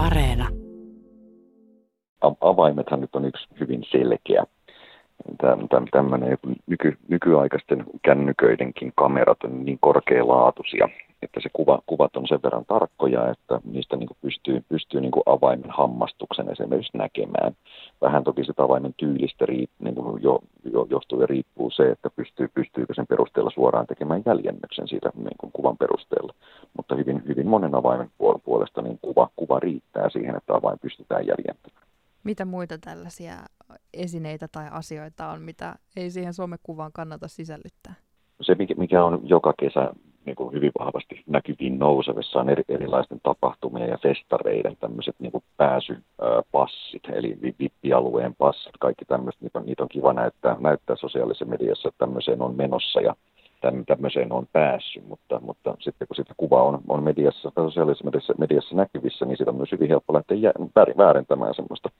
Areena. Avaimethan nyt on yksi hyvin selkeä. Tämmöinen nyky, nykyaikaisten kännyköidenkin kamerat on niin korkealaatuisia, että se kuva, kuvat on sen verran tarkkoja, että niistä niin pystyy, pystyy niin avaimen hammastuksen esimerkiksi näkemään. Vähän toki sitä avaimen tyylistä riip, niin jo, jo, johtuu ja riippuu se, että pystyy, pystyykö sen perusteella suoraan tekemään jäljennöksen siitä niin kuvan perusteella. Mutta hyvin monen avaimen puolesta niin kuva, kuva riittää siihen, että avain pystytään jäljentämään. Mitä muita tällaisia esineitä tai asioita on, mitä ei siihen somekuvaan kannata sisällyttää? Se, mikä on joka kesä niin kuin hyvin vahvasti näkyviin nousevissa on eri, erilaisten tapahtumien ja festareiden tämmöiset niin kuin pääsypassit, eli vippialueen passit, kaikki tämmöiset, niitä on, niitä on kiva näyttää, näyttää sosiaalisessa mediassa, että tämmöiseen on menossa ja tämmöiseen on päässyt, mutta, mutta sitten kun sitä kuva on, on mediassa sosiaalisessa mediassa, mediassa näkyvissä, niin sitä on myös hyvin helppo lähteä jä, väärentämään semmoista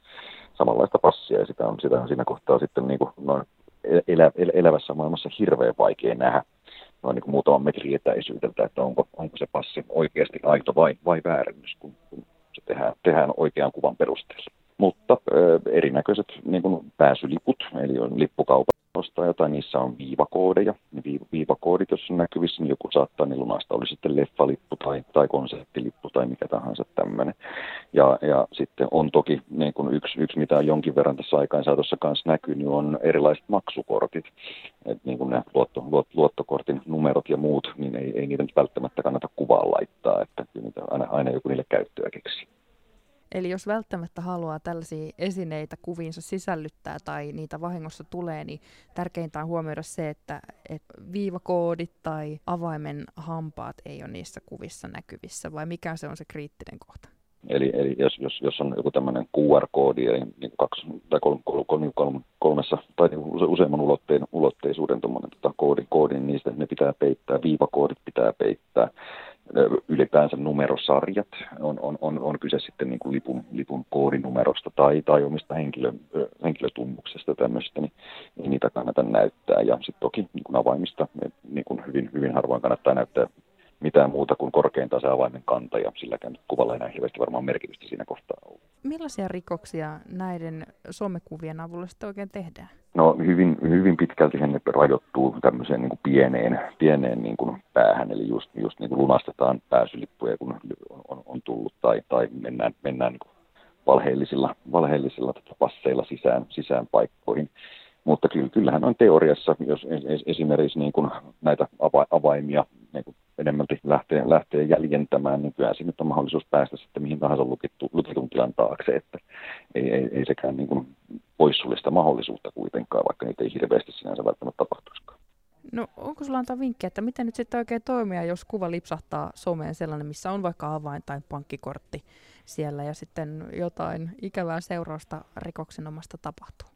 samanlaista passia, ja sitä on, sitä on siinä kohtaa sitten niin kuin noin elä, el, elävässä maailmassa hirveän vaikea nähdä noin niin kuin muutaman metrin etäisyydeltä, että onko, onko se passi oikeasti aito vai, vai väärennys, kun, kun se tehdään, tehdään oikean kuvan perusteella. Mutta ö, erinäköiset niin kuin pääsyliput, eli on lippukaupat, jotain, niissä on viivakoodeja. Ne viivakoodit, jos on näkyvissä, niin joku saattaa niin lunasta, oli sitten leffalippu tai, tai konseptilippu tai mikä tahansa tämmöinen. Ja, ja sitten on toki niin kuin yksi, yksi, mitä jonkin verran tässä aikaan saatossa kanssa näkyy, niin on erilaiset maksukortit. Et niin kuin luotto, luot, luottokortin numerot ja muut, niin ei, ei niitä nyt välttämättä kannata kuvaan laittaa, että niitä aina, aina joku niille käyttöä keksii. Eli jos välttämättä haluaa tällaisia esineitä kuviinsa sisällyttää tai niitä vahingossa tulee, niin tärkeintä on huomioida se, että, että viivakoodit tai avaimen hampaat ei ole niissä kuvissa näkyvissä, vai mikä se on se kriittinen kohta? Eli, eli jos, jos, jos on joku tämmöinen QR-koodi ja niin kaksi tai kolme, kolme, kolme, kolmessa tai useamman ulotteen, ulotteisuuden tota, koodi, koodi, niin niistä ne pitää peittää, viivakoodit pitää peittää ylipäänsä numerosarjat, on, on, on, on kyse sitten niin kuin lipun, lipun koodinumerosta tai, tai omista henkilö, henkilötunnuksesta tämmöistä, niin, niin niitä kannata näyttää. Ja sitten toki niin kuin avaimista niin kuin hyvin, hyvin harvoin kannattaa näyttää mitään muuta kuin korkeintaan se avaimen kantaja, silläkään kuvalla ei näin hirveästi varmaan merkitystä siinä kohtaa ollut. Millaisia rikoksia näiden somekuvien avulla sitten oikein tehdään? No hyvin, hyvin pitkälti ne rajoittuu tämmöiseen niin kuin pieneen, pieneen niin kuin päähän, eli just, just niin kuin lunastetaan pääsylippuja, kun on, on, tullut, tai, tai mennään, mennään niin kuin valheellisilla, valheellisilla tota passeilla sisään, sisään paikkoihin. Mutta kyllähän on teoriassa, jos esimerkiksi niin kuin näitä avaimia niin kuin enemmälti lähtee, lähtee jäljentämään, niin kyllä siinä on mahdollisuus päästä sitten mihin tahansa lukittu, lukitun tilan taakse, että ei, ei, ei sekään niin kuin poissulista mahdollisuutta kuitenkaan, vaikka niitä ei hirveästi sinänsä välttämättä tapahtuisikaan. No onko sulla antaa vinkkiä, että miten nyt sitten oikein toimia, jos kuva lipsahtaa someen sellainen, missä on vaikka avain tai pankkikortti siellä ja sitten jotain ikävää seurausta rikoksinomasta tapahtuu?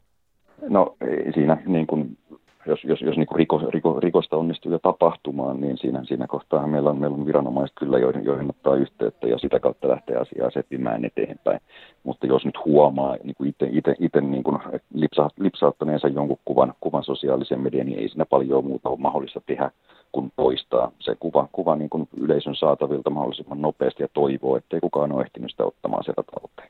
No siinä niin kuin jos, jos, jos niin riko, riko, rikosta onnistuu jo tapahtumaan, niin siinä, siinä kohtaa meillä on, meillä on viranomaiset kyllä, joihin, joihin ottaa yhteyttä ja sitä kautta lähtee asiaa sepimään eteenpäin. Mutta jos nyt huomaa niin itse, itse, itse niin kuin lipsa, lipsauttaneensa jonkun kuvan, kuvan sosiaalisen median, niin ei siinä paljon muuta ole mahdollista tehdä kuin poistaa se kuva, kuva niin kuin yleisön saatavilta mahdollisimman nopeasti ja toivoo, ettei kukaan ole ehtinyt sitä ottamaan sieltä talteen.